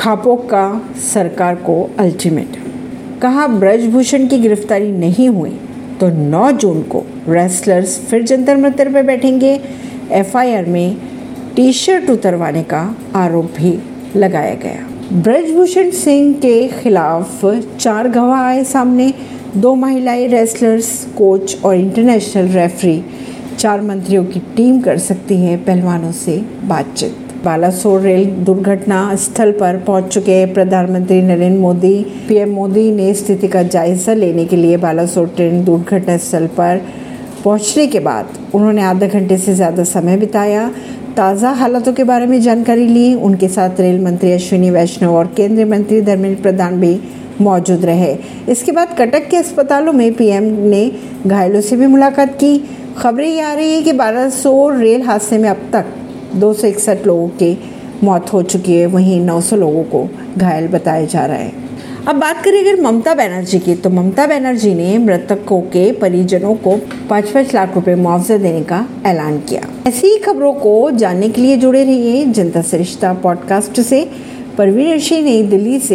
खापों का सरकार को अल्टीमेट कहा, ब्रजभूषण की गिरफ्तारी नहीं हुई तो 9 जून को रेसलर्स फिर जंतर मंतर पर बैठेंगे। एफआईआर में टी शर्ट उतरवाने का आरोप भी लगाया गया। ब्रजभूषण सिंह के खिलाफ चार गवाह आए सामने। दो महिलाएँ रेसलर्स कोच और इंटरनेशनल रेफरी चार मंत्रियों की टीम कर सकती है पहलवानों से बातचीत। बालासोर रेल दुर्घटना स्थल पर पहुँच चुके प्रधानमंत्री नरेंद्र मोदी। पीएम मोदी ने स्थिति का जायजा लेने के लिए बालासोर ट्रेन दुर्घटना स्थल पर पहुँचने के बाद उन्होंने आधा घंटे से ज़्यादा समय बिताया। ताज़ा हालातों के बारे में जानकारी ली। उनके साथ रेल मंत्री अश्विनी वैष्णव और केंद्रीय मंत्री धर्मेंद्र प्रधान भी मौजूद रहे। इसके बाद कटक के अस्पतालों में पीएम ने घायलों से भी मुलाकात की। खबरें ये आ रही है कि बालासोर रेल हादसे में अब तक दो सौ इकसठ लोगों की मौत हो चुकी है, वहीं 900 लोगों को घायल बताया जा रहा है। अब बात करें अगर ममता बनर्जी की तो ममता बनर्जी ने मृतकों के परिजनों को पाँच पाँच लाख रुपए मुआवजा देने का ऐलान किया। ऐसी ही खबरों को जानने के लिए जुड़े रहिए जनता सरिश्ता पॉडकास्ट से। परवीन ऋषि नई दिल्ली से